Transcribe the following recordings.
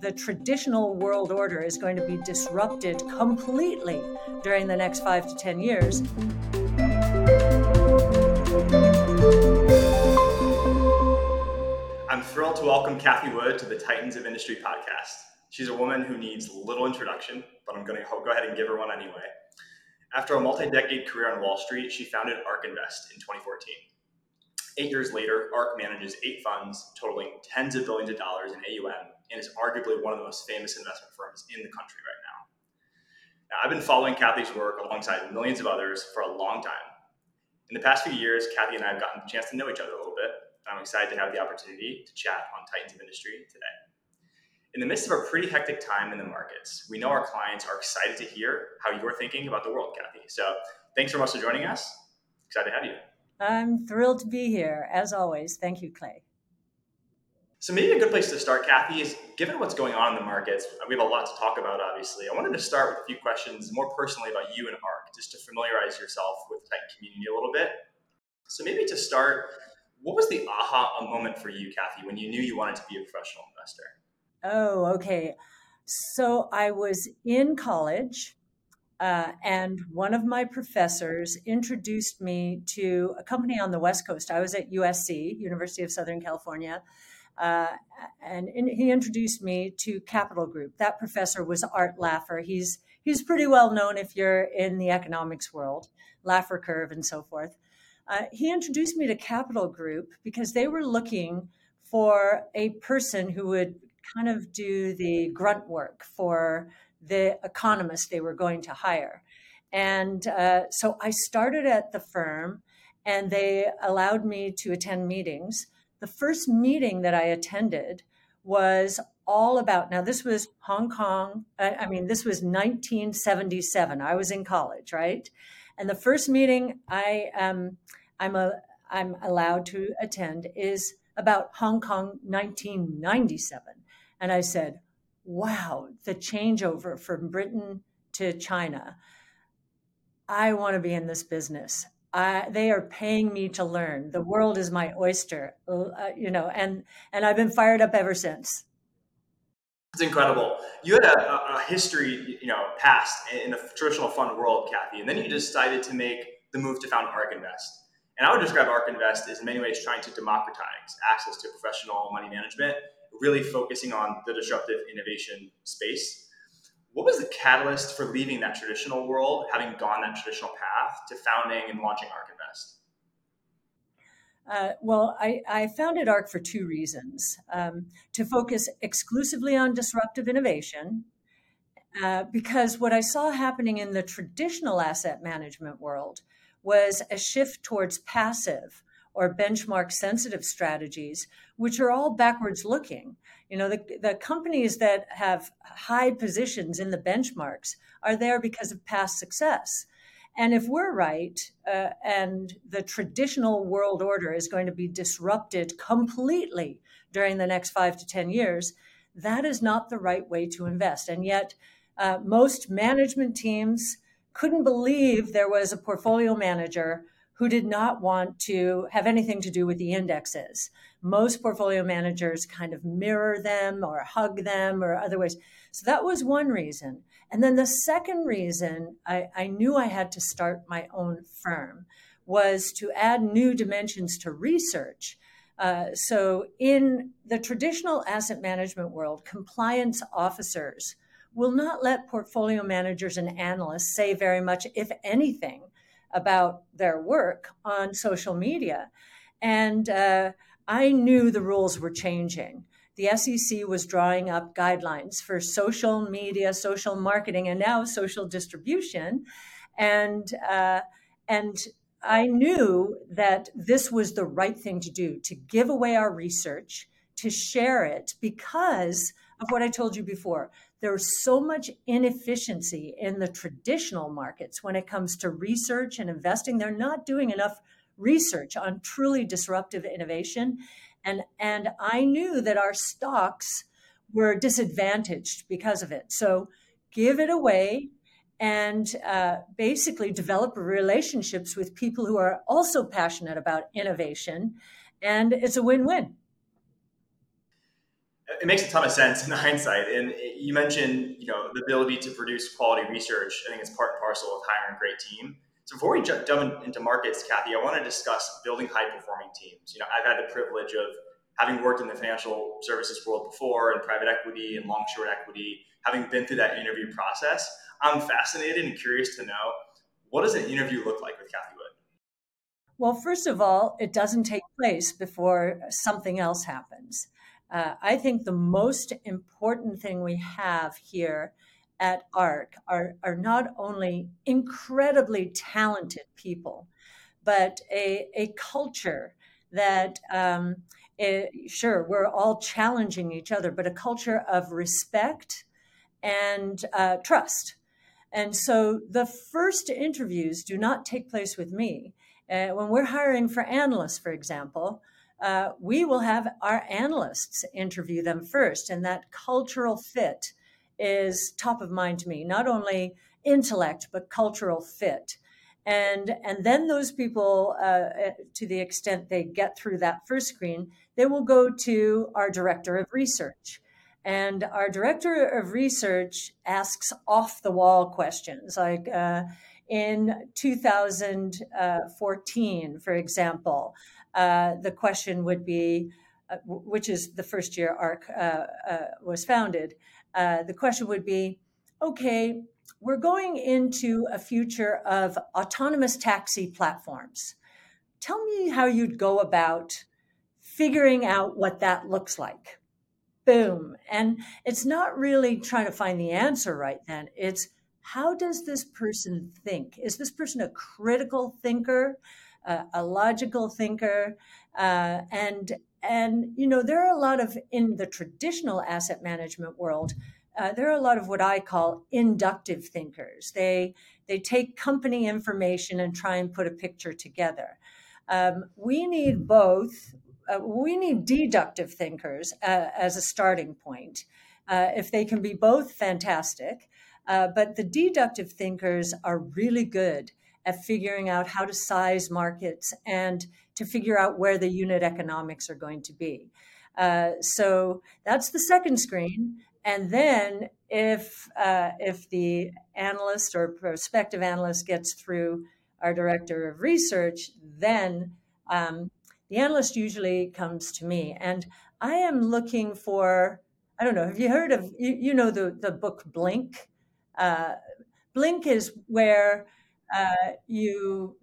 The traditional world order is going to be disrupted completely during the next five to 10 years. I'm thrilled to welcome Cathie Wood to the Titans of Industry podcast. She's a woman who needs little introduction, but I'm going to go ahead and give her one anyway. After a multi decade career on Wall Street, she founded ARK Invest in 2014. Eight years later, ARK manages eight funds totaling tens of billions of dollars in AUM and is arguably one of the most famous investment firms in the country right now. now. I've been following Cathie's work alongside millions of others for a long time. In the past few years, Cathie and I have gotten the chance to know each other a little bit. And I'm excited to have the opportunity to chat on Titans of Industry today. In the midst of a pretty hectic time in the markets, we know our clients are excited to hear how you're thinking about the world, Cathie. So thanks so much for joining us. Excited to have you. I'm thrilled to be here, as always. Thank you, Clay. So maybe a good place to start, Cathie, is given what's going on in the markets, we have a lot to talk about, obviously. I wanted to start with a few questions more personally about you and ARK, just to familiarize yourself with the Titan community a little bit. So maybe to start, what was the aha moment for you, Cathie, when you knew you wanted to be a professional investor? Oh, okay. So I was in college uh, and one of my professors introduced me to a company on the West Coast. I was at USC, University of Southern California, uh, and in, he introduced me to Capital Group. That professor was Art Laffer. He's he's pretty well known if you're in the economics world, Laffer curve and so forth. Uh, he introduced me to Capital Group because they were looking for a person who would kind of do the grunt work for the economist they were going to hire. And uh, so I started at the firm and they allowed me to attend meetings. The first meeting that I attended was all about now this was hong kong i mean this was 1977 i was in college right and the first meeting i um, i'm a i'm allowed to attend is about hong kong 1997 and i said wow, the changeover from Britain to China. I want to be in this business. I, they are paying me to learn. The world is my oyster, uh, you know, and and I've been fired up ever since. It's incredible. You had a, a, history, you know, past in the traditional fund world, Cathie, and then you decided to make the move to found ARK Invest. And I would describe ARK Invest as in many ways trying to democratize access to professional money management really focusing on the disruptive innovation space. What was the catalyst for leaving that traditional world, having gone that traditional path, to founding and launching ARK Invest? Uh, well, I, I, founded ARK for two reasons um, to focus exclusively on disruptive innovation, uh, because what I saw happening in the traditional asset management world was a shift towards passive or benchmark sensitive strategies, which are all backwards looking. You know, the, the companies that have high positions in the benchmarks are there because of past success. And if we're right, uh, and the traditional world order is going to be disrupted completely during the next five to 10 years, that is not the right way to invest. And yet, uh, most management teams couldn't believe there was a portfolio manager who did not want to have anything to do with the indexes. Most portfolio managers kind of mirror them or hug them or other ways. So that was one reason. And then the second reason I, I knew I had to start my own firm was to add new dimensions to research. Uh, so, in the traditional asset management world, compliance officers will not let portfolio managers and analysts say very much, if anything, about their work on social media. And uh, I knew the rules were changing. The SEC was drawing up guidelines for social media, social marketing, and now social distribution. And, uh, and I knew that this was the right thing to do to give away our research, to share it, because of what I told you before there's so much inefficiency in the traditional markets when it comes to research and investing. They're not doing enough research on truly disruptive innovation. And, and I knew that our stocks were disadvantaged because of it. So give it away and uh, basically develop relationships with people who are also passionate about innovation. And it's a win win. It makes a ton of sense in hindsight. And you mentioned, you know, the ability to produce quality research. I think it's part and parcel of hiring a great team. So before we jump into markets, Cathie, I want to discuss building high performing teams. You know, I've had the privilege of having worked in the financial services world before in private equity and long short equity, having been through that interview process, I'm fascinated and curious to know what does an interview look like with Cathie Wood? Well, first of all, it doesn't take place before something else happens. Uh, I think the most important thing we have here at ARK are, are not only incredibly talented people, but a, a culture that, um, it, sure, we're all challenging each other, but a culture of respect and uh, trust. And so the first interviews do not take place with me. Uh, when we're hiring for analysts, for example, uh, we will have our analysts interview them first. And that cultural fit is top of mind to me, not only intellect, but cultural fit. And, and then those people, uh, uh to the extent they get through that first screen, they will go to our director of research. And our director of research asks off the wall questions like uh, in 2014, for example, uh, the question would be, uh, which is the first year ARK uh, uh was founded, the question would be, okay, we're going into a future of autonomous taxi platforms. Tell me how you'd go about figuring out what that looks like boom. And it's not really trying to find the answer right then. It's how does this person think? Is this person a critical thinker, uh, a logical thinker? Uh, and and you know there are a lot of in the traditional asset management world. Uh, there are a lot of what I call inductive thinkers. They they take company information and try and put a picture together. Um, we need both uh, we need deductive thinkers uh, as a starting point. Uh, if they can be both, fantastic. Uh, but the deductive thinkers are really good at figuring out how to size markets and to figure out where the unit economics are going to be. Uh, so that's the second screen. And then if uh, if the analyst or prospective analyst gets through our director of research, then um, the analyst usually comes to me and I am looking for, I don't know, have you heard of, you, you know, the, the book Blink? Uh, Blink is where uh, you,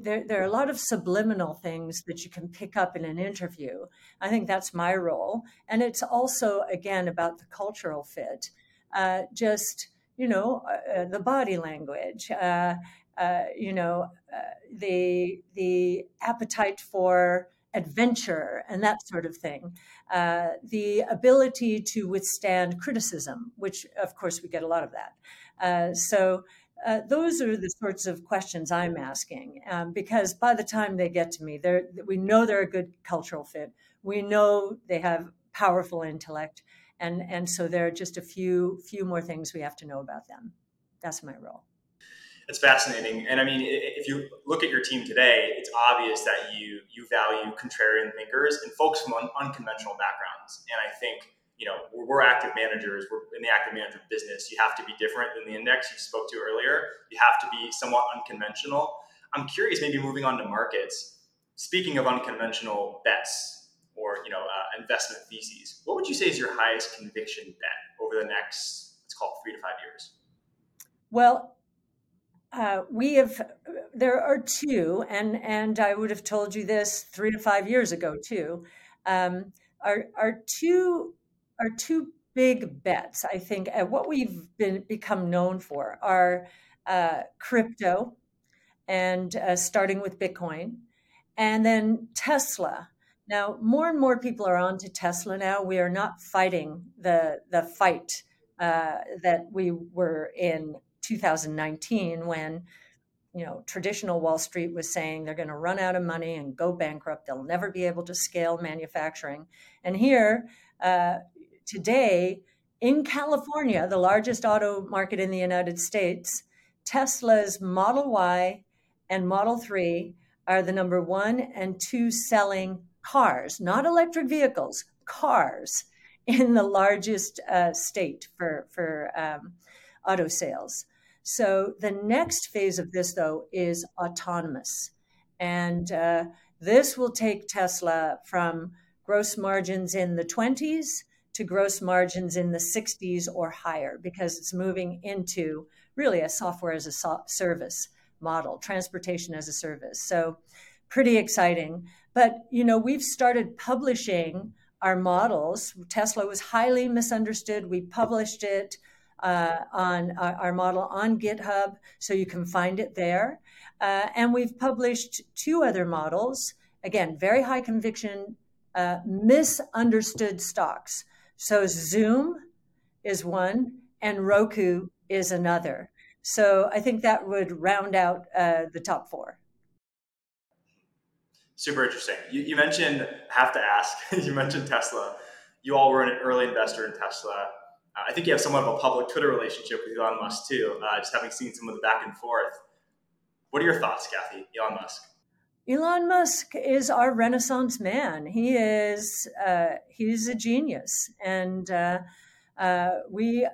there, there are a lot of subliminal things that you can pick up in an interview. I think that's my role. And it's also, again, about the cultural fit. Uh, just, you know, uh, uh, the body language, uh, uh, you know, the the appetite for adventure and that sort of thing, uh, the ability to withstand criticism, which of course we get a lot of that. Uh, so. Uh, those are the sorts of questions I'm asking um, because by the time they get to me, they're, we know they're a good cultural fit. We know they have powerful intellect, and and so there are just a few few more things we have to know about them. That's my role it's fascinating. And I mean, if you look at your team today, it's obvious that you you value contrarian thinkers and folks from un- unconventional backgrounds. And I think you know we're, we're, active managers. We're in the active management business. You have to be different than the index you spoke to earlier. You have to be somewhat unconventional. I'm curious, maybe moving on to markets. Speaking of unconventional bets or you know uh, investment theses, what would you say is your highest conviction bet over the next let's call it three to five years? Well, uh, we have there are two, and and I would have told you this three to five years ago too. Um, are are two are two big bets. I think at what we've been become known for are uh, crypto, and uh, starting with Bitcoin, and then Tesla. Now, more and more people are on to Tesla now. We are not fighting the the fight uh, that we were in 2019 when you know traditional wall street was saying they're going to run out of money and go bankrupt they'll never be able to scale manufacturing and here uh, today in california the largest auto market in the united states tesla's model y and model 3 are the number one and two selling cars not electric vehicles cars in the largest uh, state for for um, auto sales. So the next phase of this, though, is autonomous, and uh, this will take Tesla from gross margins in the 20s to gross margins in the 60s or higher because it's moving into really a software as a so- service model, transportation as a service. So pretty exciting. But you know, we've started publishing our models. Tesla was highly misunderstood. We published it uh, on uh, our model on GitHub, so you can find it there. Uh, and we've published two other models. Again, very high conviction, uh, misunderstood stocks. So Zoom is one, and Roku is another. So I think that would round out uh, the top four. Super interesting. You, you mentioned, have to ask, you mentioned Tesla. You all were an early investor in Tesla. Uh, I think you have somewhat of a public Twitter relationship with Elon Musk too, uh, just having seen some of the back and forth. What are your thoughts, Cathie, Elon Musk? Elon Musk is our Renaissance man. He is uh, he's a genius, and uh, uh, we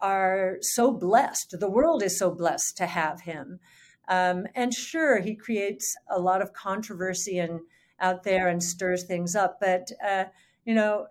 are so blessed. The world is so blessed to have him. Um, and sure, he creates a lot of controversy and out there and stirs things up. But uh, you know,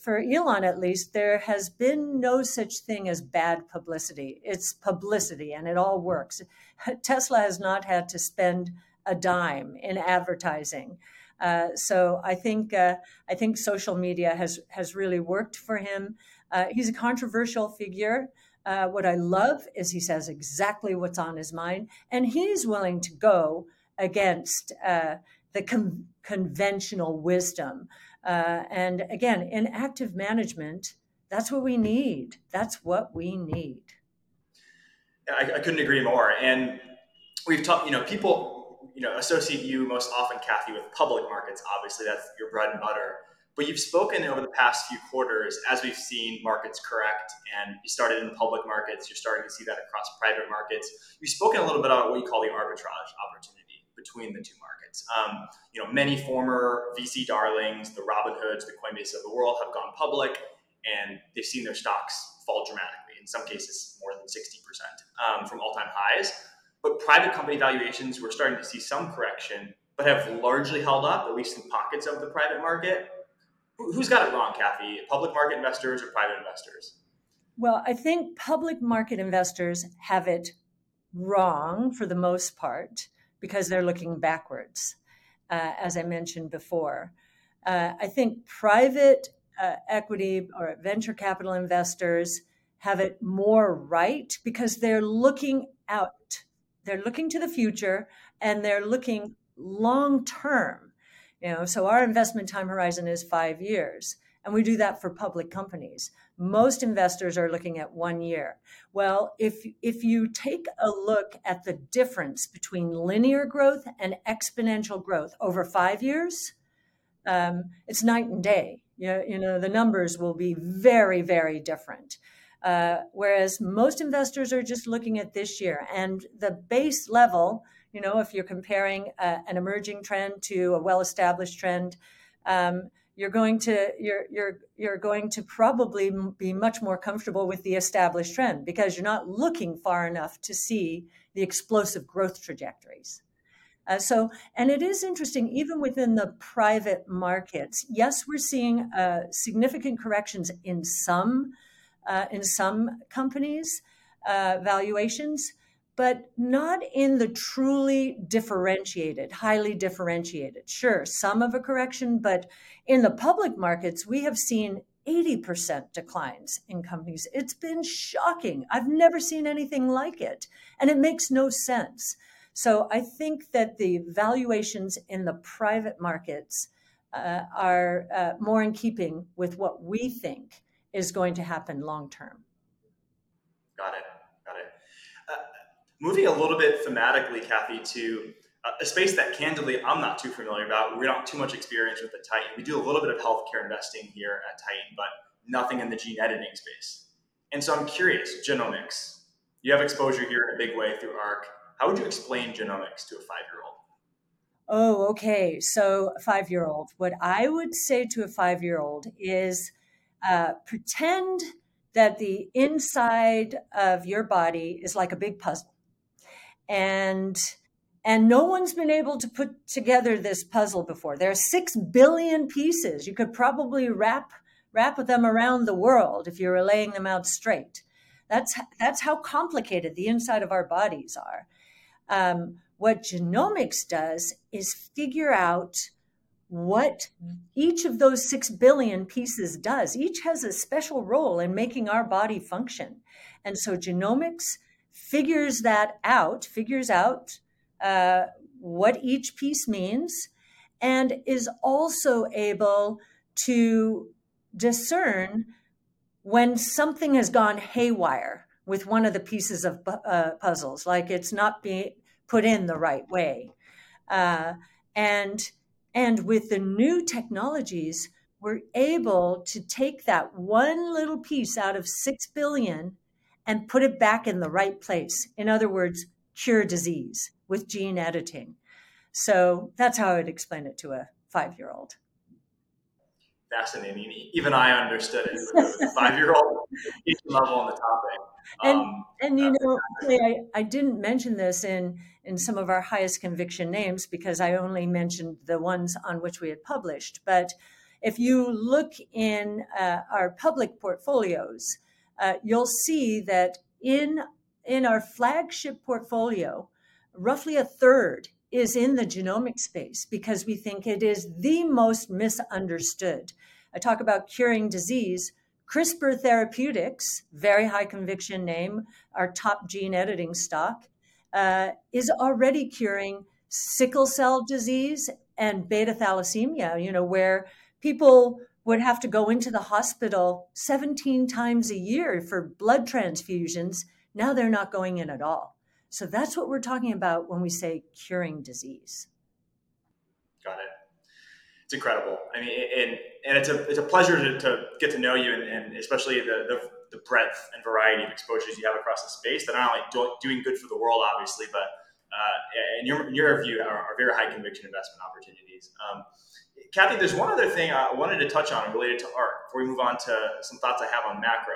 for Elon at least, there has been no such thing as bad publicity. It's publicity, and it all works. Tesla has not had to spend a dime in advertising. Uh, so I think uh, I think social media has has really worked for him. Uh, he's a controversial figure. Uh, what I love is he says exactly what's on his mind, and he's willing to go against uh, the con- conventional wisdom. Uh, and again, in active management, that's what we need. That's what we need. I, I couldn't agree more. And we've talked, you know, people you know associate you most often, Cathie, with public markets. Obviously, that's your bread and butter. But you've spoken over the past few quarters as we've seen markets correct, and you started in public markets. You're starting to see that across private markets. You've spoken a little bit about what you call the arbitrage opportunity between the two markets. Um, you know, many former VC darlings, the Robinhoods, the Coinbase of the world, have gone public, and they've seen their stocks fall dramatically. In some cases, more than 60% um, from all-time highs. But private company valuations, we're starting to see some correction, but have largely held up, at least in pockets of the private market. Who's got it wrong, Cathie? Public market investors or private investors? Well, I think public market investors have it wrong for the most part because they're looking backwards, uh, as I mentioned before. Uh, I think private uh, equity or venture capital investors have it more right because they're looking out they're looking to the future and they're looking long term. You know, so our investment time horizon is five years. And we do that for public companies. Most investors are looking at one year. Well, if if you take a look at the difference between linear growth and exponential growth over five years, um, it's night and day. You know, you know, the numbers will be very, very different. Uh, whereas most investors are just looking at this year and the base level. You know, if you're comparing uh, an emerging trend to a well-established trend, um, you're going to you're you're you're going to probably be much more comfortable with the established trend because you're not looking far enough to see the explosive growth trajectories. Uh, so, and it is interesting, even within the private markets. Yes, we're seeing uh, significant corrections in some uh, in some companies' uh, valuations, but not in the truly differentiated, highly differentiated. Sure, some of a correction, but in the public markets, we have seen 80% declines in companies. It's been shocking. I've never seen anything like it, and it makes no sense. So I think that the valuations in the private markets uh, are uh, more in keeping with what we think is going to happen long term. Got it. Got it. Uh, moving a little bit thematically, Cathie, to uh, a space that candidly I'm not too familiar about. We don't too much experience with the Titan. We do a little bit of healthcare investing here at Titan, but nothing in the gene editing space. And so I'm curious, genomics. You have exposure here in a big way through ARK. How would you explain genomics to a five year old? Oh, okay. So, five year old. What I would say to a five year old is Uh, pretend that the inside of your body is like a big puzzle. And and no one's been able to put together this puzzle before. There are 6 billion pieces. You could probably wrap wrap them around the world if you were laying them out straight. That's that's how complicated the inside of our bodies are. Um, what genomics does is figure out what each of those 6 billion pieces does. Each has a special role in making our body function. And so genomics figures that out, figures out uh, what each piece means, and is also able to discern when something has gone haywire with one of the pieces of uh, puzzles, like it's not being put in the right way. Uh, and and with the new technologies, we're able to take that one little piece out of 6 billion and put it back in the right place. In other words, cure disease with gene editing. So that's how I would explain it to a five year old. Fascinating. Even I understood it. five year old, each level on the topic. And, um, and you know, I, I didn't mention this in in some of our highest conviction names because I only mentioned the ones on which we had published. But if you look in uh, our public portfolios, uh, you'll see that in in our flagship portfolio, roughly a third is in the genomic space because we think it is the most misunderstood. I talk about curing disease. CRISPR Therapeutics, very high conviction name, our top gene editing stock, uh, is already curing sickle cell disease and beta thalassemia, you know, where people would have to go into the hospital 17 times a year for blood transfusions. Now they're not going in at all. So that's what we're talking about when we say curing disease. Got it. It's incredible. I mean, and, and it's a, it's a pleasure to, to get to know you and, and especially the, the the breadth and variety of exposures you have across the space that are not only do, doing good for the world, obviously, but uh, in, your, in your view, are, are, very high conviction investment opportunities. Um, Cathie, there's one other thing I wanted to touch on related to ARK before we move on to some thoughts I have on macro,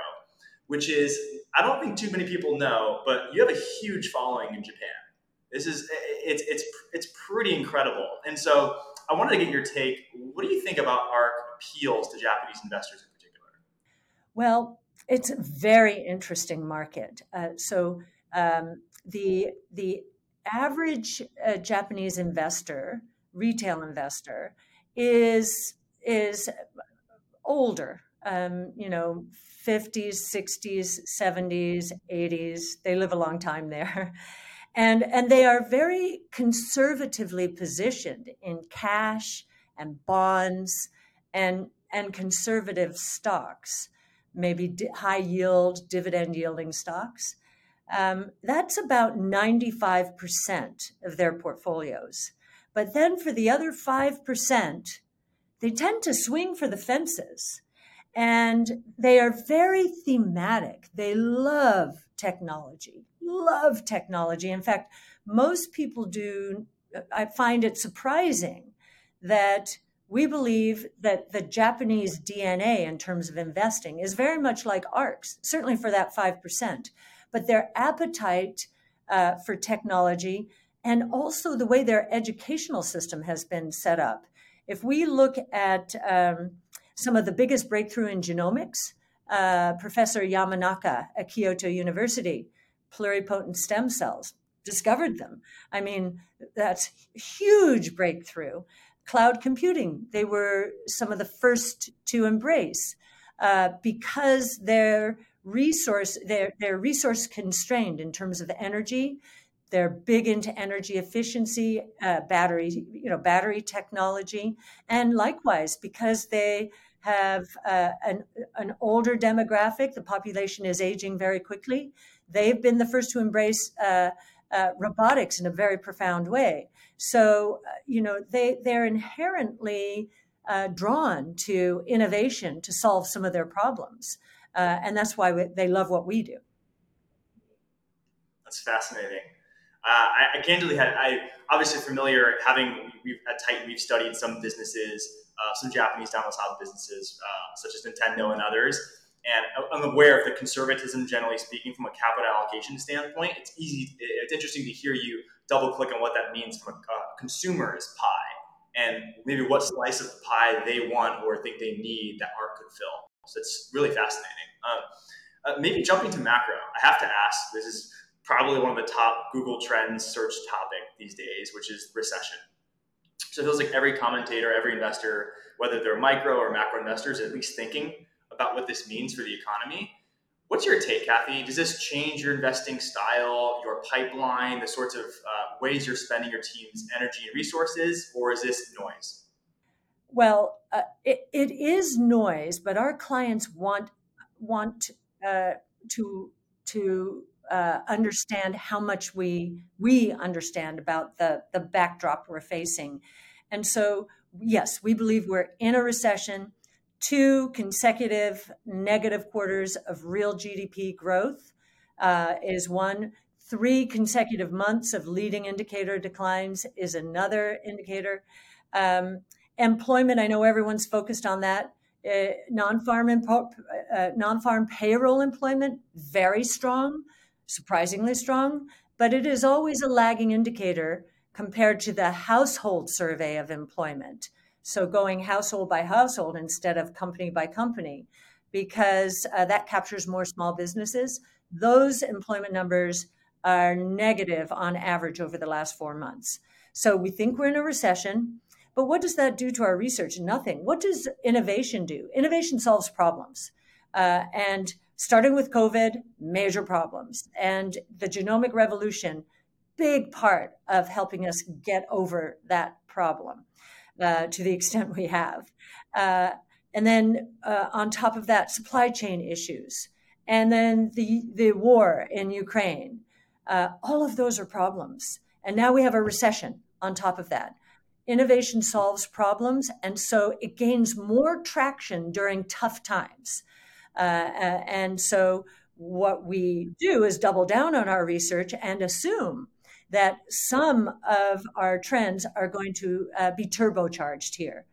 which is I don't think too many people know, but you have a huge following in Japan. This is it's it's it's pretty incredible, and so I wanted to get your take. What do you think about ARK appeals to Japanese investors in particular? Well, it's a very interesting market. Uh, so um, the the average uh, Japanese investor, retail investor, is is older. Um, you know, 50s, 60s, 70s, 80s. They live a long time there. And, and they are very conservatively positioned in cash and bonds and, and conservative stocks maybe high yield, dividend yielding stocks. Um, that's about 95% of their portfolios. But then for the other 5%, they tend to swing for the fences. And they are very thematic. They love technology, love technology. In fact, most people do. I find it surprising that we believe that the Japanese DNA in terms of investing is very much like ARK's, certainly for that 5%. But their appetite uh, for technology and also the way their educational system has been set up. If we look at um, some of the biggest breakthrough in genomics, uh, Professor Yamanaka at Kyoto University, pluripotent stem cells, discovered them. I mean, that's huge breakthrough cloud computing. They were some of the first to embrace uh, because they're resource they're, they're resource constrained in terms of energy. They're big into energy efficiency, uh, battery you know battery technology, and likewise because they have uh, an, an older demographic. The population is aging very quickly. They've been the first to embrace uh, uh, robotics in a very profound way. So, uh, you know, they, they're inherently uh, drawn to innovation to solve some of their problems. Uh, and that's why we, they love what we do. That's fascinating. Uh, I, I, candidly had, I obviously familiar having, we've at Titan, we've studied some businesses uh, some Japanese domiciled businesses, such as Nintendo and others. And I'm aware of the conservatism, generally speaking, from a capital allocation standpoint. It's easy, it's interesting to hear you double click on what that means from a uh, consumer's pie and maybe what slice of the pie they want or think they need that ARK could fill. So it's really fascinating. Um, uh, maybe jumping to macro, I have to ask this is probably one of the top Google Trends search topic these days, which is recession. So it feels like every commentator, every investor, whether they're micro or macro investors, at least thinking about what this means for the economy. What's your take, Cathie? Does this change your investing style, your pipeline, the sorts of uh, ways you're spending your team's energy and resources, or is this noise? Well, uh, it, it is noise, but our clients want want uh, to to uh, understand how much we we understand about the the backdrop we're facing, and so yes, we believe we're in a recession. Two consecutive negative quarters of real GDP growth uh, is one. Three consecutive months of leading indicator declines is another indicator. Um, employment, I know everyone's focused on that. Uh, non-farm impo- uh, non-farm payroll employment very strong surprisingly strong, but it is always a lagging indicator compared to the household survey of employment. So going household by household instead of company by company, because uh, that captures more small businesses. Those employment numbers are negative on average over the last four months. So we think we're in a recession. But what does that do to our research? Nothing. What does innovation do? Innovation solves problems. Uh, and starting with COVID, major problems. And the genomic revolution, big part of helping us get over that problem uh, to the extent we have. Uh, and then uh, on top of that, supply chain issues. And then the, the war in Ukraine. Uh, all of those are problems. And now we have a recession on top of that. Innovation solves problems, and so it gains more traction during tough times. Uh, uh, and so what we do is double down on our research and assume that some of our trends are going to uh, be turbocharged here.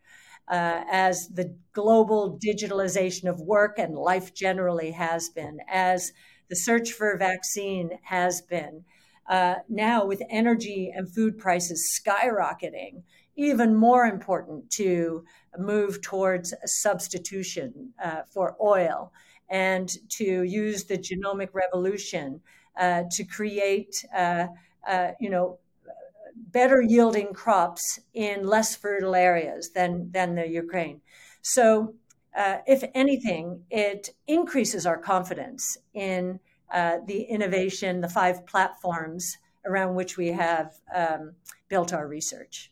Uh, as the global digitalization of work and life generally has been, as the search for a vaccine has been. Uh, now, with energy and food prices skyrocketing, even more important to move towards substitution uh, for oil and to use the genomic revolution uh, to create, uh, uh, you know, better yielding crops in less fertile areas than than the Ukraine. So, uh, if anything, it increases our confidence in uh, the innovation, the five platforms around which we have um, built our research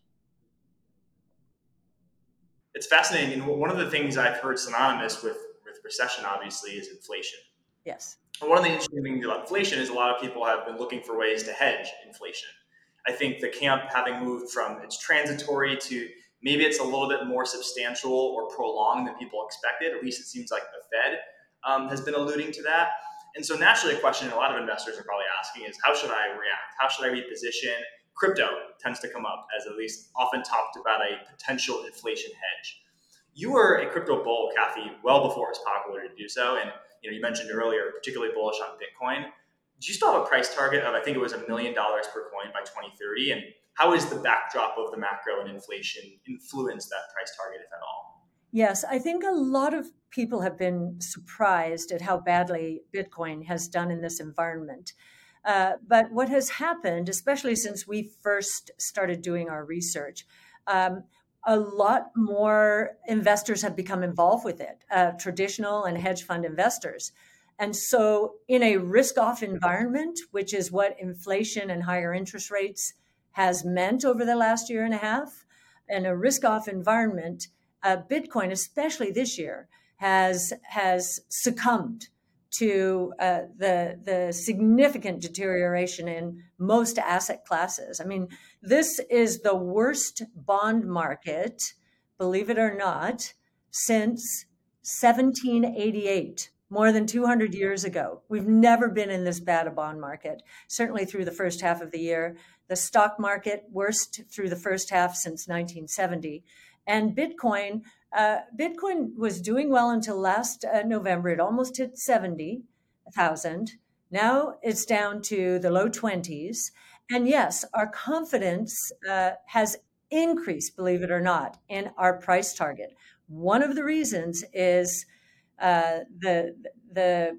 it's fascinating. And one of the things I've heard synonymous with with recession, obviously, is inflation. Yes. And one of the interesting things about inflation is a lot of people have been looking for ways to hedge inflation. I think the camp having moved from it's transitory to maybe it's a little bit more substantial or prolonged than people expected. At least it seems like the Fed um, has been alluding to that. And so naturally, a question a lot of investors are probably asking is how should I react? How should I reposition? crypto tends to come up as at least often talked about a potential inflation hedge. You were a crypto bull, Cathie, well before it was popular to do so. And you know, you mentioned earlier, particularly bullish on Bitcoin. Do you still have a price target of I think it was a million dollars per coin by 2030? And how is the backdrop of the macro and inflation influence that price target, if at all? Yes, I think a lot of people have been surprised at how badly Bitcoin has done in this environment. Uh, but what has happened, especially since we first started doing our research, um, a lot more investors have become involved with it, uh, traditional and hedge fund investors. And so, in a risk off environment, which is what inflation and higher interest rates has meant over the last year and a half, in a risk off environment, uh, Bitcoin, especially this year, has, has succumbed to uh, the the significant deterioration in most asset classes. I mean, this is the worst bond market, believe it or not, since 1788, more than 200 years ago. We've never been in this bad a bond market. Certainly through the first half of the year, the stock market worst through the first half since 1970, And Bitcoin, uh, Bitcoin was doing well until last uh, November. It almost hit 70,000. Now it's down to the low 20s. And yes, our confidence uh, has increased, believe it or not, in our price target. One of the reasons is uh, the the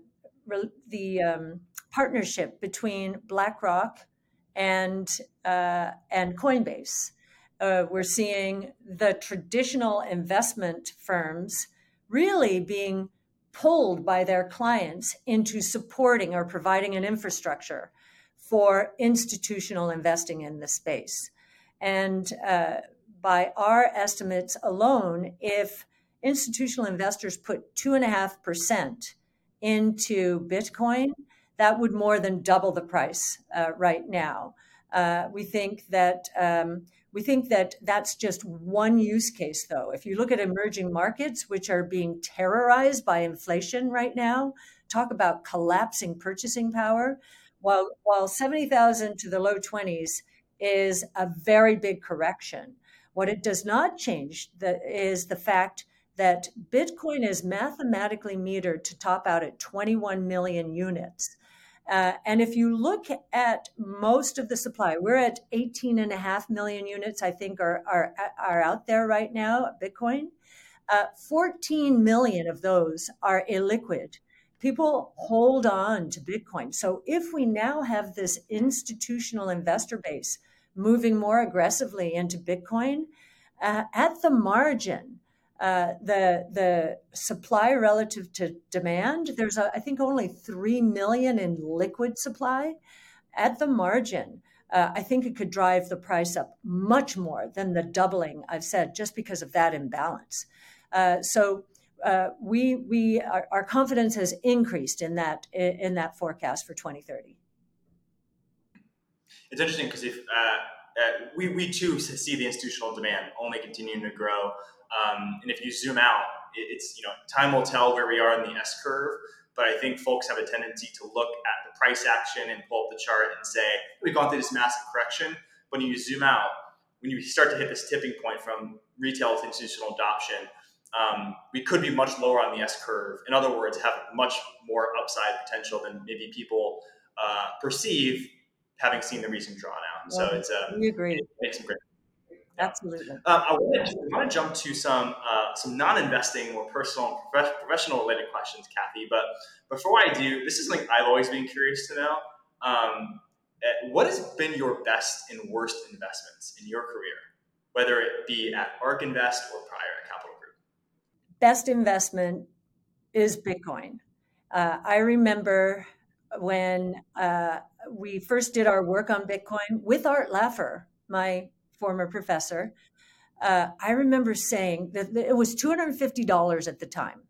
the um, partnership between BlackRock and uh, and Coinbase. Uh, we're seeing the traditional investment firms really being pulled by their clients into supporting or providing an infrastructure for institutional investing in the space. And uh, by our estimates alone, if institutional investors put 2.5% into Bitcoin, that would more than double the price uh, right now. Uh, we think that um, we think that that's just one use case, though. If you look at emerging markets, which are being terrorized by inflation right now, talk about collapsing purchasing power. While while seventy thousand to the low twenties is a very big correction, what it does not change the, is the fact that Bitcoin is mathematically metered to top out at 21 million units. Uh, and if you look at most of the supply, we're at 18 and a half million units, I think, are, are, are out there right now, Bitcoin. Uh, 14 million of those are illiquid. People hold on to Bitcoin. So if we now have this institutional investor base moving more aggressively into Bitcoin, uh, at the margin, uh, the the supply relative to demand. There's a, I think only three million in liquid supply. At the margin, uh, I think it could drive the price up much more than the doubling I've said, just because of that imbalance. Uh, so. Uh, we we our, our, confidence has increased in that in that forecast for 2030. It's interesting because if uh, we we too see the institutional demand only continuing to grow. Um, and if you zoom out, it's you know time will tell where we are in the S curve. But I think folks have a tendency to look at the price action and pull up the chart and say we've gone through this massive correction. But when you zoom out, when you start to hit this tipping point from retail to institutional adoption, um, we could be much lower on the S curve. In other words, have much more upside potential than maybe people uh, perceive, having seen the recent drawdown. So it's a we agree. It makes some great Absolutely. Um, I, want to, I want to jump to some uh, some non-investing or personal professional related questions, Cathie. But before I do, this is something I've always been curious to know. Um, eh, what has been your best and worst investments in your career, whether it be at ARK Invest or prior at Capital Group? Best investment is Bitcoin. Uh, I remember when uh, we first did our work on Bitcoin with Art Laffer, my former professor, uh, I remember saying that it was $250 at the time.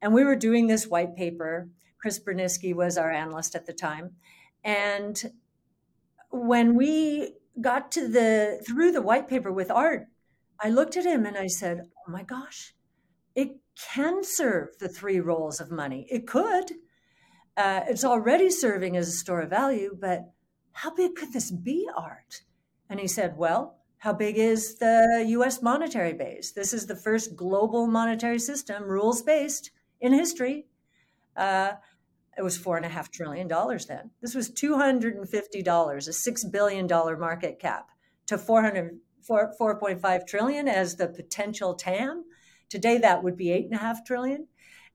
And we were doing this white paper. Chris Burniske was our analyst at the time. And when we got to the through the white paper with art, I looked at him and I said, Oh my gosh, it can serve the three roles of money. It could. Uh, it's already serving as a store of value, but how big could this be, Art? And he said, Well, how big is the US monetary base? This is the first global monetary system, rules based in history. Uh, it was four and a half trillion dollars then. This was $250, a $6 billion market cap to 400, 4, 4.5 trillion as the potential TAM. Today that would be eight and a half trillion.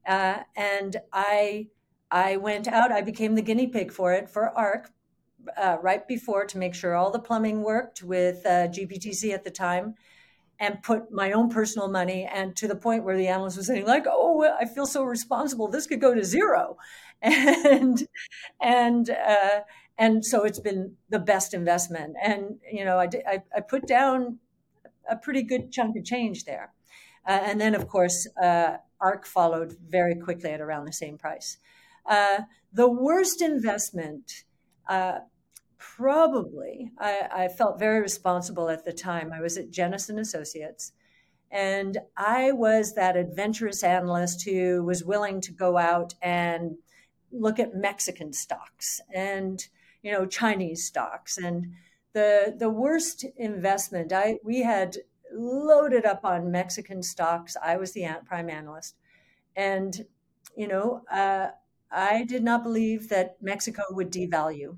Uh, and I, I went out, I became the guinea pig for it for ARK uh, right before to make sure all the plumbing worked with uh, GBTC at the time and put my own personal money and to the point where the analyst was saying like oh i feel so responsible. This could go to zero. And and uh, and so it's been the best investment. And you know i, I, I put down a pretty good chunk of change there. Uh, and then of course uh, ark followed very quickly at around the same price. Uh, the worst investment uh, probably I, I, felt very responsible at the time. I was at Jennison Associates, and I was that adventurous analyst who was willing to go out and look at Mexican stocks and you know Chinese stocks and the the worst investment. I we had loaded up on Mexican stocks. I was the prime analyst. And, you know, uh, I did not believe that Mexico would devalue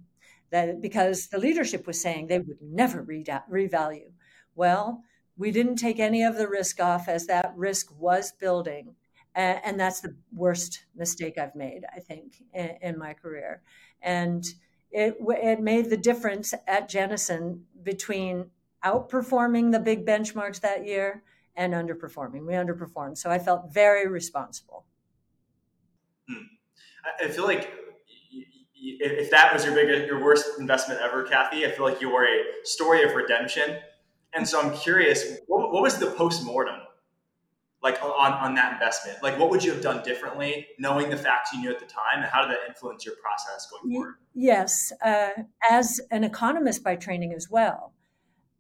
that because the leadership was saying they would never re- revalue. Well, we didn't take any of the risk off as that risk was building. And, and that's the worst mistake I've made, I think, in, in my career. And it, it made the difference at Jennison between outperforming the big benchmarks that year and underperforming. We underperformed. So I felt very responsible. Hmm. I feel like if that was your biggest, your worst investment ever, Cathie, I feel like you were a story of redemption. And so I'm curious, what, what was the post mortem like on, on that investment? Like, what would you have done differently, knowing the facts you knew at the time, and how did that influence your process going forward? Yes, uh, as an economist by training as well,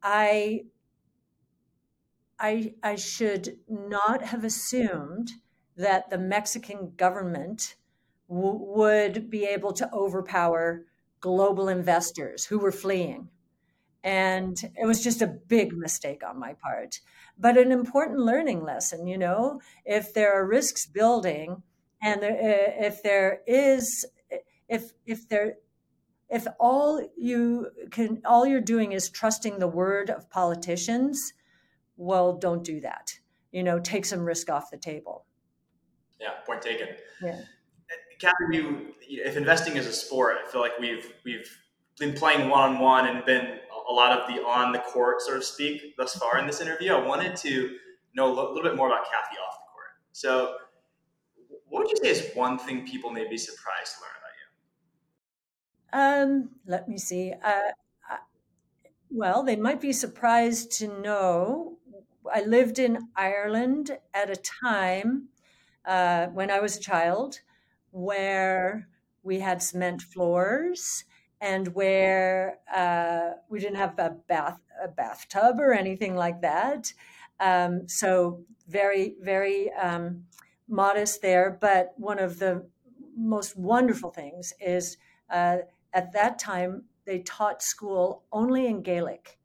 I I I should not have assumed that the Mexican government w- would be able to overpower global investors who were fleeing. And it was just a big mistake on my part, but an important learning lesson. You know, if there are risks building, and there, uh, if there is, if if there, if all you can, all you're doing is trusting the word of politicians, well, don't do that. You know, take some risk off the table. Yeah, point taken. Yeah. Catherine, you, if investing is a sport, I feel like we've we've been playing one on one and been a lot of the on the court, so to speak, thus far in this interview. I wanted to know a little bit more about Cathie off the court. So, what would you say is one thing people may be surprised to learn about you? Um, let me see. Uh, well, they might be surprised to know I lived in Ireland at a time uh, when I was a child where we had cement floors and where uh, we didn't have a bath a bathtub or anything like that. Um, so very very um, modest there. But one of the most wonderful things is uh, at that time they taught school only in Gaelic.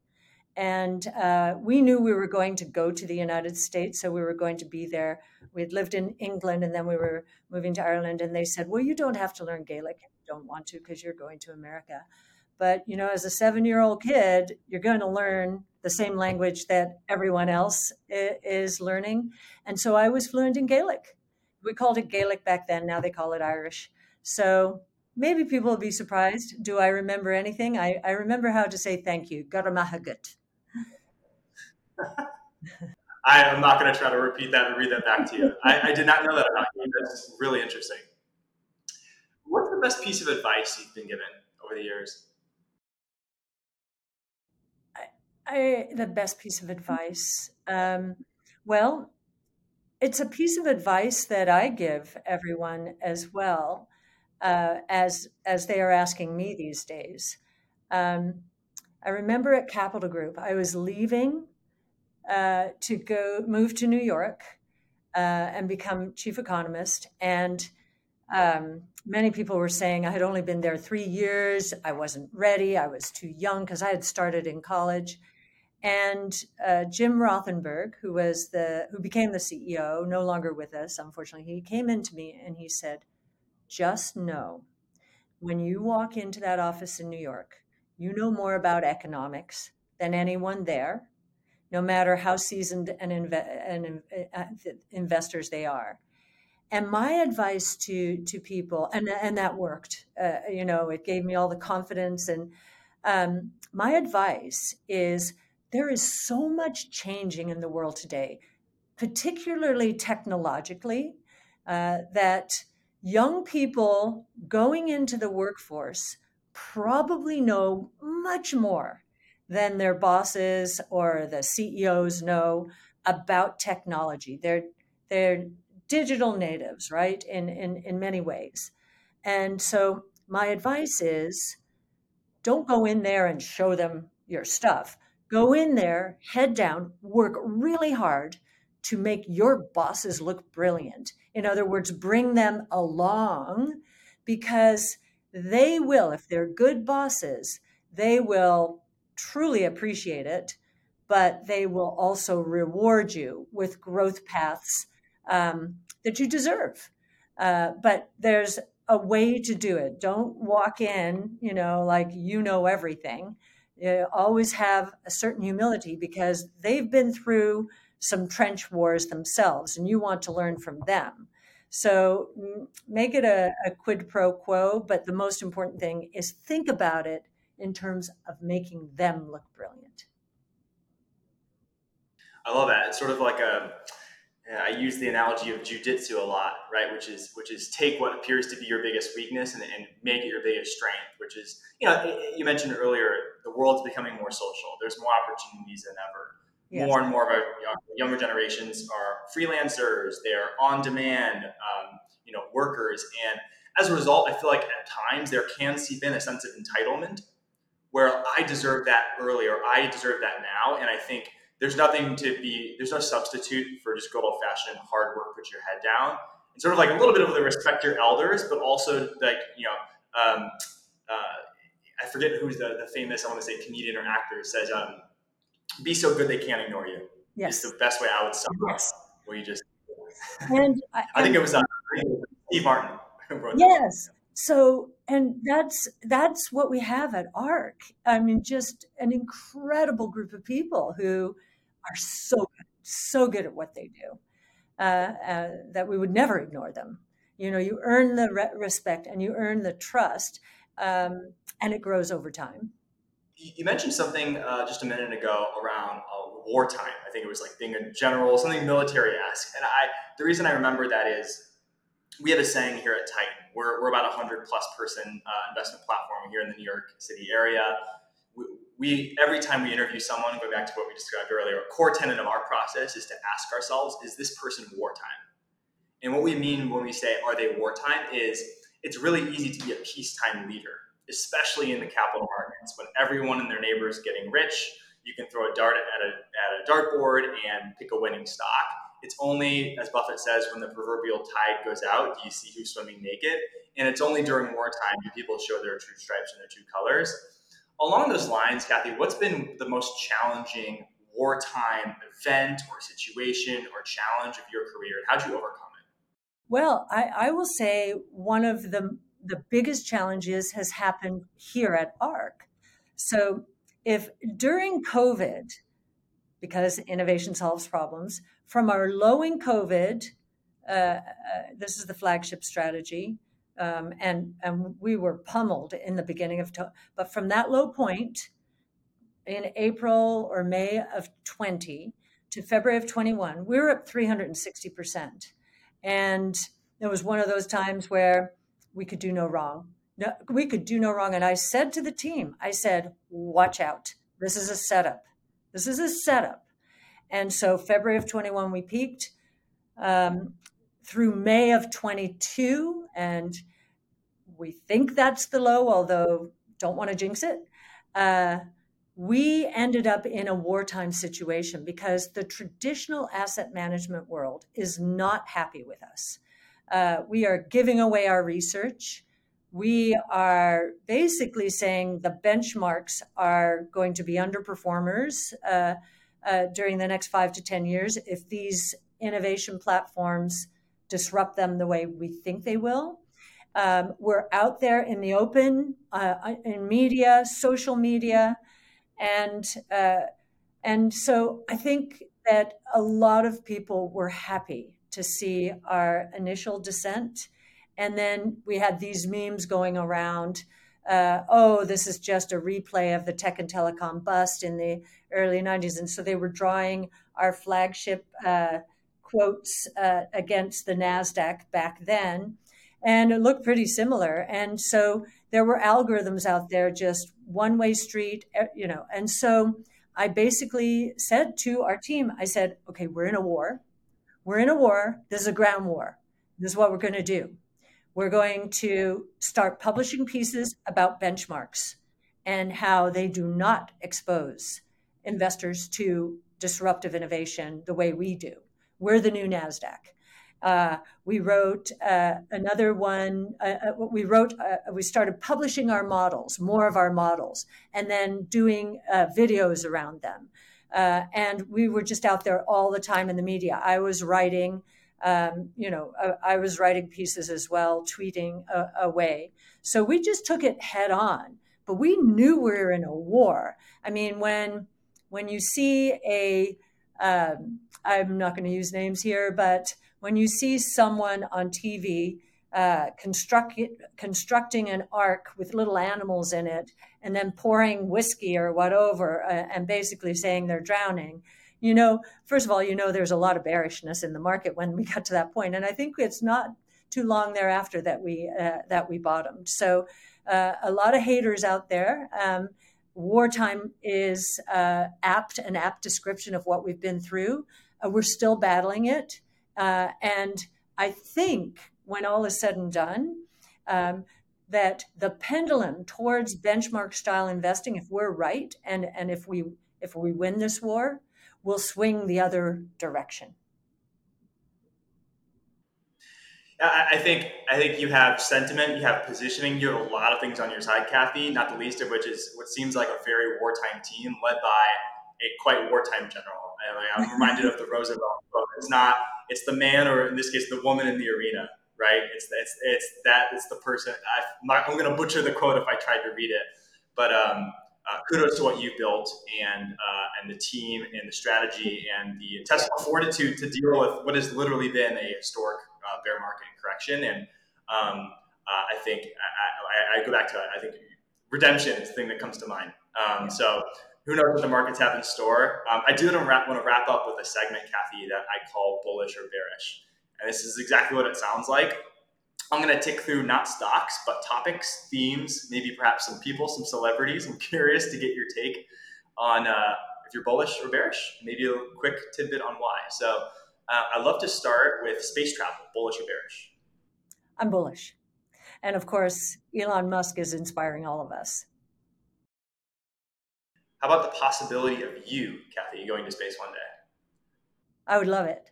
And uh, we knew we were going to go to the United States, so we were going to be there. We had lived in England and then we were moving to Ireland, and they said, Well, you don't have to learn Gaelic if you don't want to because you're going to America. But, you know, as a seven year old kid, you're going to learn the same language that everyone else is learning. And so I was fluent in Gaelic. We called it Gaelic back then, now they call it Irish. So maybe people will be surprised. Do I remember anything? I, I remember how to say thank you. Garamahagut. I am not going to try to repeat that and read that back to you. I, I did not know that about you. That's really interesting. What's the best piece of advice you've been given over the years? I, I the best piece of advice. Um, well, it's a piece of advice that I give everyone as well, uh, as as they are asking me these days. Um, I remember at Capital Group, I was leaving uh, to go move to New York uh, and become chief economist. And um, many people were saying I had only been there three years. I wasn't ready. I was too young because I had started in college. And uh, Jim Rothenberg, who was the who became the CEO, no longer with us, unfortunately, he came into me and he said, "Just know, when you walk into that office in New York, you know more about economics than anyone there, no matter how seasoned and, inve- uh, investors they are. And my advice to to people, and and that worked. Uh, you know, it gave me all the confidence. And um, my advice is there is so much changing in the world today, particularly technologically, uh, that young people going into the workforce probably know much more than their bosses or the CEOs know about technology. They're they're digital natives, right? In in in many ways. And so my advice is don't go in there and show them your stuff. Go in there, head down, work really hard to make your bosses look brilliant. In other words, bring them along because they will, if they're good bosses, they will truly appreciate it but they will also reward you with growth paths um, that you deserve. Uh, but there's a way to do it. Don't walk in, you know, like you know everything. You always have a certain humility because they've been through some trench wars themselves and you want to learn from them. So make it a, a quid pro quo, but the most important thing is think about it in terms of making them look brilliant. I love that. It's sort of like a I use the analogy of jujitsu a lot, right? Which is which is take what appears to be your biggest weakness and, and make it your biggest strength. Which is, you know, you mentioned earlier, the world's becoming more social. There's more opportunities than ever. Yes. More and more of our younger generations are freelancers. They are on demand, um, you know, workers, and as a result, I feel like at times there can seep in a sense of entitlement, where I deserve that earlier, I deserve that now, and I think there's nothing to be there's no substitute for just good old fashioned hard work put your head down. And sort of like a little bit of the respect your elders but also like you know um, uh, i forget who's the, the famous i want to say comedian or actor says um, be so good they can't ignore you. Yes. it's the best way i would sum yes. up where you just and I, I think it was uh, steve martin yes. So and that's that's what we have at ARK i mean just an incredible group of people who are so good, so good at what they do uh, uh, that we would never ignore them. You know, you earn the re- respect and you earn the trust, um, and it grows over time. You mentioned something uh, just a minute ago around uh, wartime. I think it was like being a general, something military-esque. And I, the reason I remember that is we have a saying here at Titan. We're, we're about a hundred plus person uh, investment platform here in the New York City area we every time we interview someone, going back to what we described earlier, a core tenet of our process is to ask ourselves, is this person wartime? And what we mean when we say, are they wartime, is it's really easy to be a peacetime leader, especially in the capital markets when everyone and their neighbor is getting rich. You can throw a dart at a, at a dartboard and pick a winning stock. It's only, as Buffett says, when the proverbial tide goes out, do you see who's swimming naked? And it's only during wartime do people show their true stripes and their true colors along those lines, Cathie, what's been the most challenging wartime event or situation or challenge of your career, and how did you overcome it? Well, I, I will say one of the the biggest challenges has happened here at ARK. So, if during COVID, because innovation solves problems, from our low in COVID, uh, uh, this is the flagship strategy, um, and and we were pummeled in the beginning of to- but from that low point in April or May of 20 to February of 21 we were up 360% and it was one of those times where we could do no wrong. No, we could do no wrong. And I said to the team I said watch out. This is a setup. This is a setup and so February of 21 we peaked um, through May of 22, and we think that's the low, although don't want to jinx it. Uh, we ended up in a wartime situation because the traditional asset management world is not happy with us. Uh, we are giving away our research. We are basically saying the benchmarks are going to be underperformers uh, uh, during the next five to 10 years if these innovation platforms disrupt them the way we think they will. Um, we're out there in the open, uh, in media, social media, and uh, and so I think that a lot of people were happy to see our initial descent, and then we had these memes going around. Uh, oh, this is just a replay of the tech and telecom bust in the early 90s. And so they were drawing our flagship uh, quotes uh, against the NASDAQ back then. And it looked pretty similar. And so there were algorithms out there, just one way street, you know. And so I basically said to our team, I said, okay, we're in a war. We're in a war. This is a ground war. This is what we're going to do. We're going to start publishing pieces about benchmarks and how they do not expose investors to disruptive innovation the way we do. We're the new NASDAQ. Uh, we wrote uh, another one. Uh, uh we wrote. Uh, we started publishing our models, more of our models, and then doing uh, videos around them. And we were just out there all the time in the media. I was writing, um, you know, I, uh, I, was writing pieces as well, tweeting uh, away. So we just took it head on. But we knew we were in a war. I mean, when when you see a, am um, not going to use names here, but when you see someone on TV uh, construct, constructing an ark with little animals in it and then pouring whiskey or whatever uh, and basically saying they're drowning you know first of all you know there's a lot of bearishness in the market when we got to that point and i think it's not too long thereafter that we uh, that we bottomed. So uh, a lot of haters out there um, wartime is uh, apt an apt description of what we've been through. Uh, we're still battling it and i think when all is said and done, um, that the pendulum towards benchmark style investing, if we're right and, and if we if we win this war, will swing the other direction. I think I think you have sentiment, you have positioning, you have a lot of things on your side, Cathie. Not the least of which is what seems like a very wartime team led by a quite wartime general. I'm reminded of the Roosevelt quote. It's not it's the man, or in this case, the woman in the arena right? It's it's it's that it's the person. I, am going to butcher the quote if I tried to read it, but um, uh, kudos to what you built and uh, and the team and the strategy and the intestinal fortitude to deal with what has literally been a historic uh, bear market correction. And um, uh, I think I, I, I, go back to I think redemption is the thing that comes to mind. Um, so who knows what the markets have in store? Um, I do want to wrap, want to wrap up with a segment, Cathie, that I call bullish or bearish. And this is exactly what it sounds like. I'm going to tick through not stocks, but topics, themes, maybe perhaps some people, some celebrities. I'm curious to get your take on uh, if you're bullish or bearish, maybe a quick tidbit on why. So uh, I'd love to start with space travel, bullish or bearish? I'm bullish. And of course, Elon Musk is inspiring all of us. How about the possibility of you, Cathie, going to space one day? I would love it.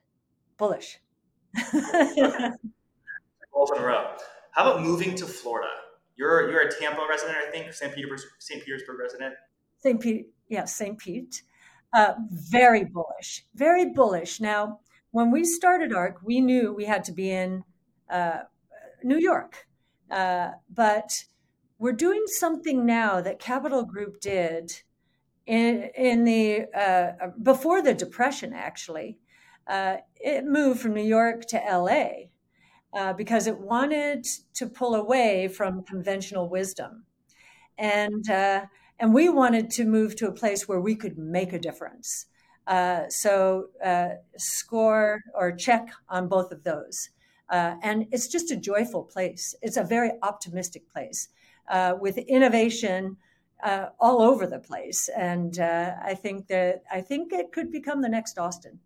Bullish. Balls in a row. How about moving to Florida? You're you're a Tampa resident, I think. St. Petersburg, St. Petersburg resident. St. Pete, yeah, St. Pete. Uh, very bullish, very bullish. Now, when we started ARK, we knew we had to be in uh, New York, uh, but we're doing something now that Capital Group did in in the uh, before the Depression, actually uh, it moved from New York to LA uh, because it wanted to pull away from conventional wisdom. And, uh, and we wanted to move to a place where we could make a difference. Uh, so uh, score or check on both of those. Uh, and it's just a joyful place. It's a very optimistic place with innovation. all over the place, and I think that I think it could become the next Austin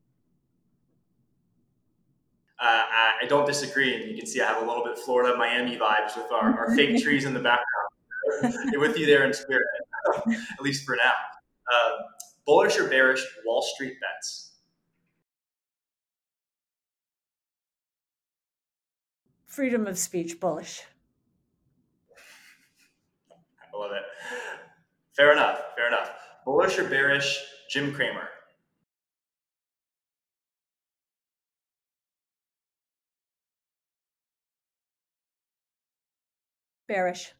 uh, I don't disagree. And you can see I have a little bit Florida, Miami vibes with our, our fake trees in the background. with you there in spirit, at least for now. Uh, bullish or bearish Wall Street bets? Freedom of speech, bullish. I love it. Fair enough. Fair enough. Bullish or bearish Jim Cramer? Bearish.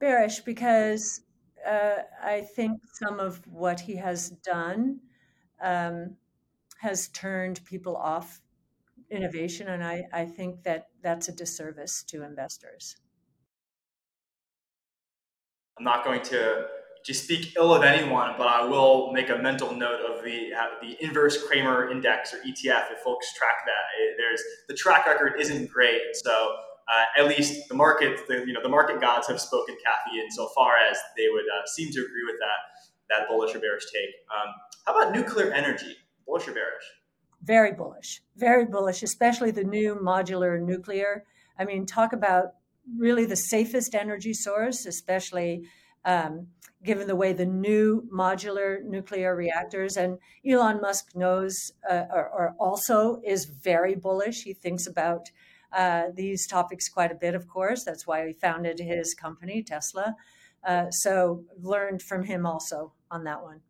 Bearish because uh, I think some of what he has done um, has turned people off innovation, and I, I think that that's a disservice to investors. I'm not going to to speak ill of anyone, but I will make a mental note of the uh, the inverse Cramer index or ETF if folks track that. There's the track record isn't great, so at least the market, the, you know, the market gods have spoken, Cathie, insofar as they would uh, seem to agree with that that bullish or bearish take. Um, how about nuclear energy? Bullish or bearish? Very bullish, very bullish, especially the new modular nuclear. I mean, talk about really the safest energy source, especially um, given the way the new modular nuclear reactors and Elon Musk knows uh, or, or, also is very bullish. He thinks about uh, these topics quite a bit, of course. That's why he founded his company, Tesla. Uh, so learned from him also on that one.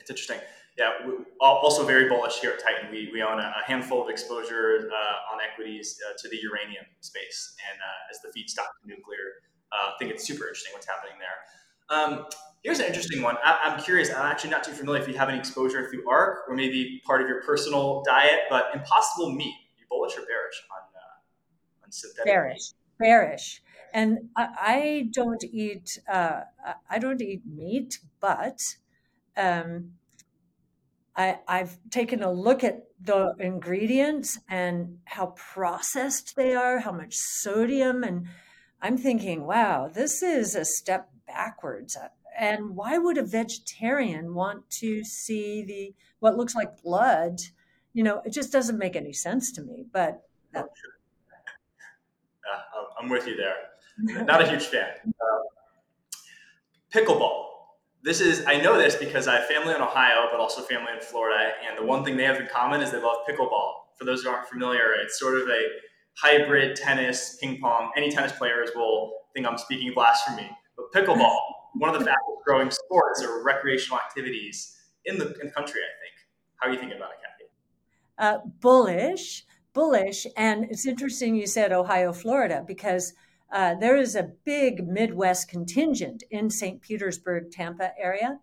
It's interesting. Yeah, also very bullish here at Titan. We, we own a, handful of exposure uh, on equities uh, to the uranium space, and uh, as the feedstock to nuclear, uh, I think it's super interesting what's happening there. Um, here's an interesting one. I, am curious. I'm actually not too familiar if you have any exposure through ARK or maybe part of your personal diet, but Impossible Meat. Bullish or bearish on uh, on synthetic? Bearish. Bearish. And I, I don't eat. Uh, I don't eat meat, but um, I, I've taken a look at the ingredients and how processed they are, how much sodium, and I'm thinking, wow, this is a step backwards. And why would a vegetarian want to see the what looks like blood? You know, it just doesn't make any sense to me. But uh, I'm with you there. Not a huge fan. Uh, pickleball. This is I know this because I have family in Ohio, but also family in Florida, and the one thing they have in common is they love pickleball. For those who aren't familiar, it's sort of a hybrid tennis, ping pong. Any tennis players will think I'm speaking blasphemy. But pickleball, one of the fastest growing sports or recreational activities in the, in the country, I think. How are you thinking about it? Uh, bullish, bullish. And it's interesting you said Ohio, Florida, because uh, there is a big Midwest contingent in St. Petersburg, Tampa area.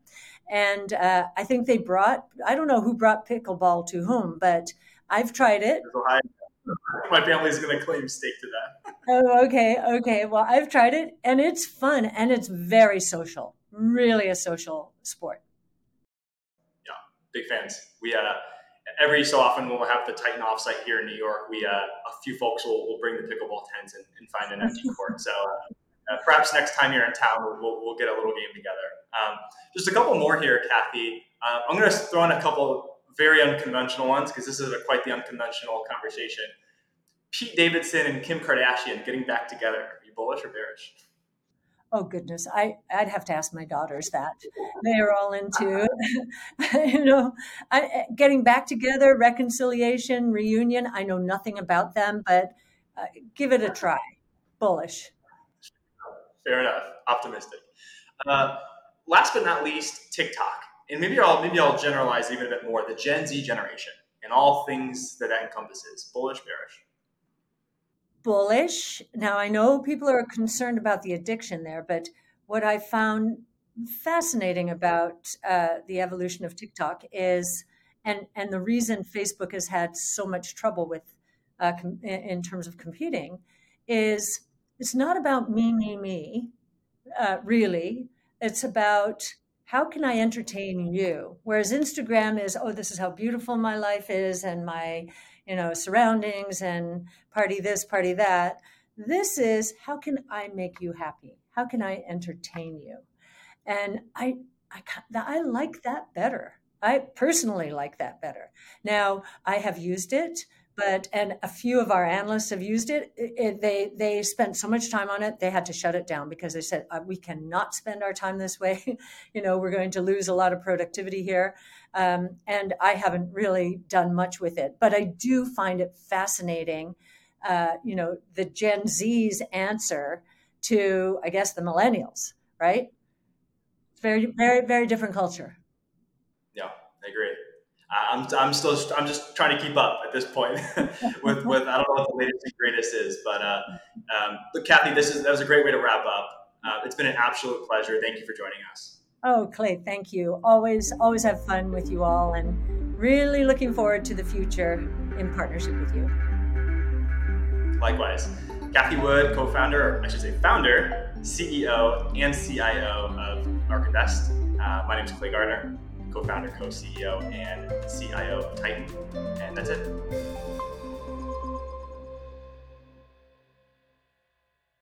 And uh, I think they brought, I don't know who brought pickleball to whom, but I've tried it. My family's going to claim stake to that. oh, okay. Okay. Well, I've tried it and it's fun and it's very social, really a social sport. Yeah, big fans. We, uh, every so often when we'll have the Titan offsite here in New York. We, uh, a few folks will, will bring the pickleball tents and, and find an empty court. So, uh, uh, perhaps next time you're in town, we'll, we'll get a little game together. Um, just a couple more here, Cathie. Uh, I'm going to throw in a couple very unconventional ones because this is a, quite the unconventional conversation. Pete Davidson and Kim Kardashian getting back together. Are you bullish or bearish? Oh goodness, I I'd have to ask my daughters that. They are all into, you know, I, getting back together, reconciliation, reunion. I know nothing about them, but uh, give it a try. Bullish. Fair enough. Optimistic. Uh, last but not least, TikTok and maybe I'll maybe I'll generalize even a bit more the Gen Z generation and all things that that encompasses bullish bearish bullish now I know people are concerned about the addiction there but what I found fascinating about uh, the evolution of TikTok is and and the reason Facebook has had so much trouble with uh, com- in terms of competing is it's not about me me me uh, really it's about how can I entertain you? Whereas Instagram is, oh, this is how beautiful my life is and my, you know, surroundings and party this, party that. This is how can I make you happy? How can I entertain you? And I, I, I like that better. I personally like that better. Now, I have used it but and a few of our analysts have used it. It, it. they they spent so much time on it they had to shut it down because they said uh, we cannot spend our time this way you know we're going to lose a lot of productivity here um, and i haven't really done much with it but i do find it fascinating uh, you know the gen z's answer to i guess the millennials right it's very very very different culture yeah i agree I'm, I'm still I'm just trying to keep up at this point with with I don't know what the latest and greatest is, but uh, um, but Cathie, this is that was a great way to wrap up. Uh, it's been an absolute pleasure. Thank you for joining us. Oh, Clay, thank you. Always always have fun with you all, and really looking forward to the future in partnership with you. Likewise, Cathie Wood, co-founder, I should say founder, CEO, and CIO of ARK Invest. Uh, my name is Clay Gardner co-founder, co-CEO, and CIO of Titan. And that's it.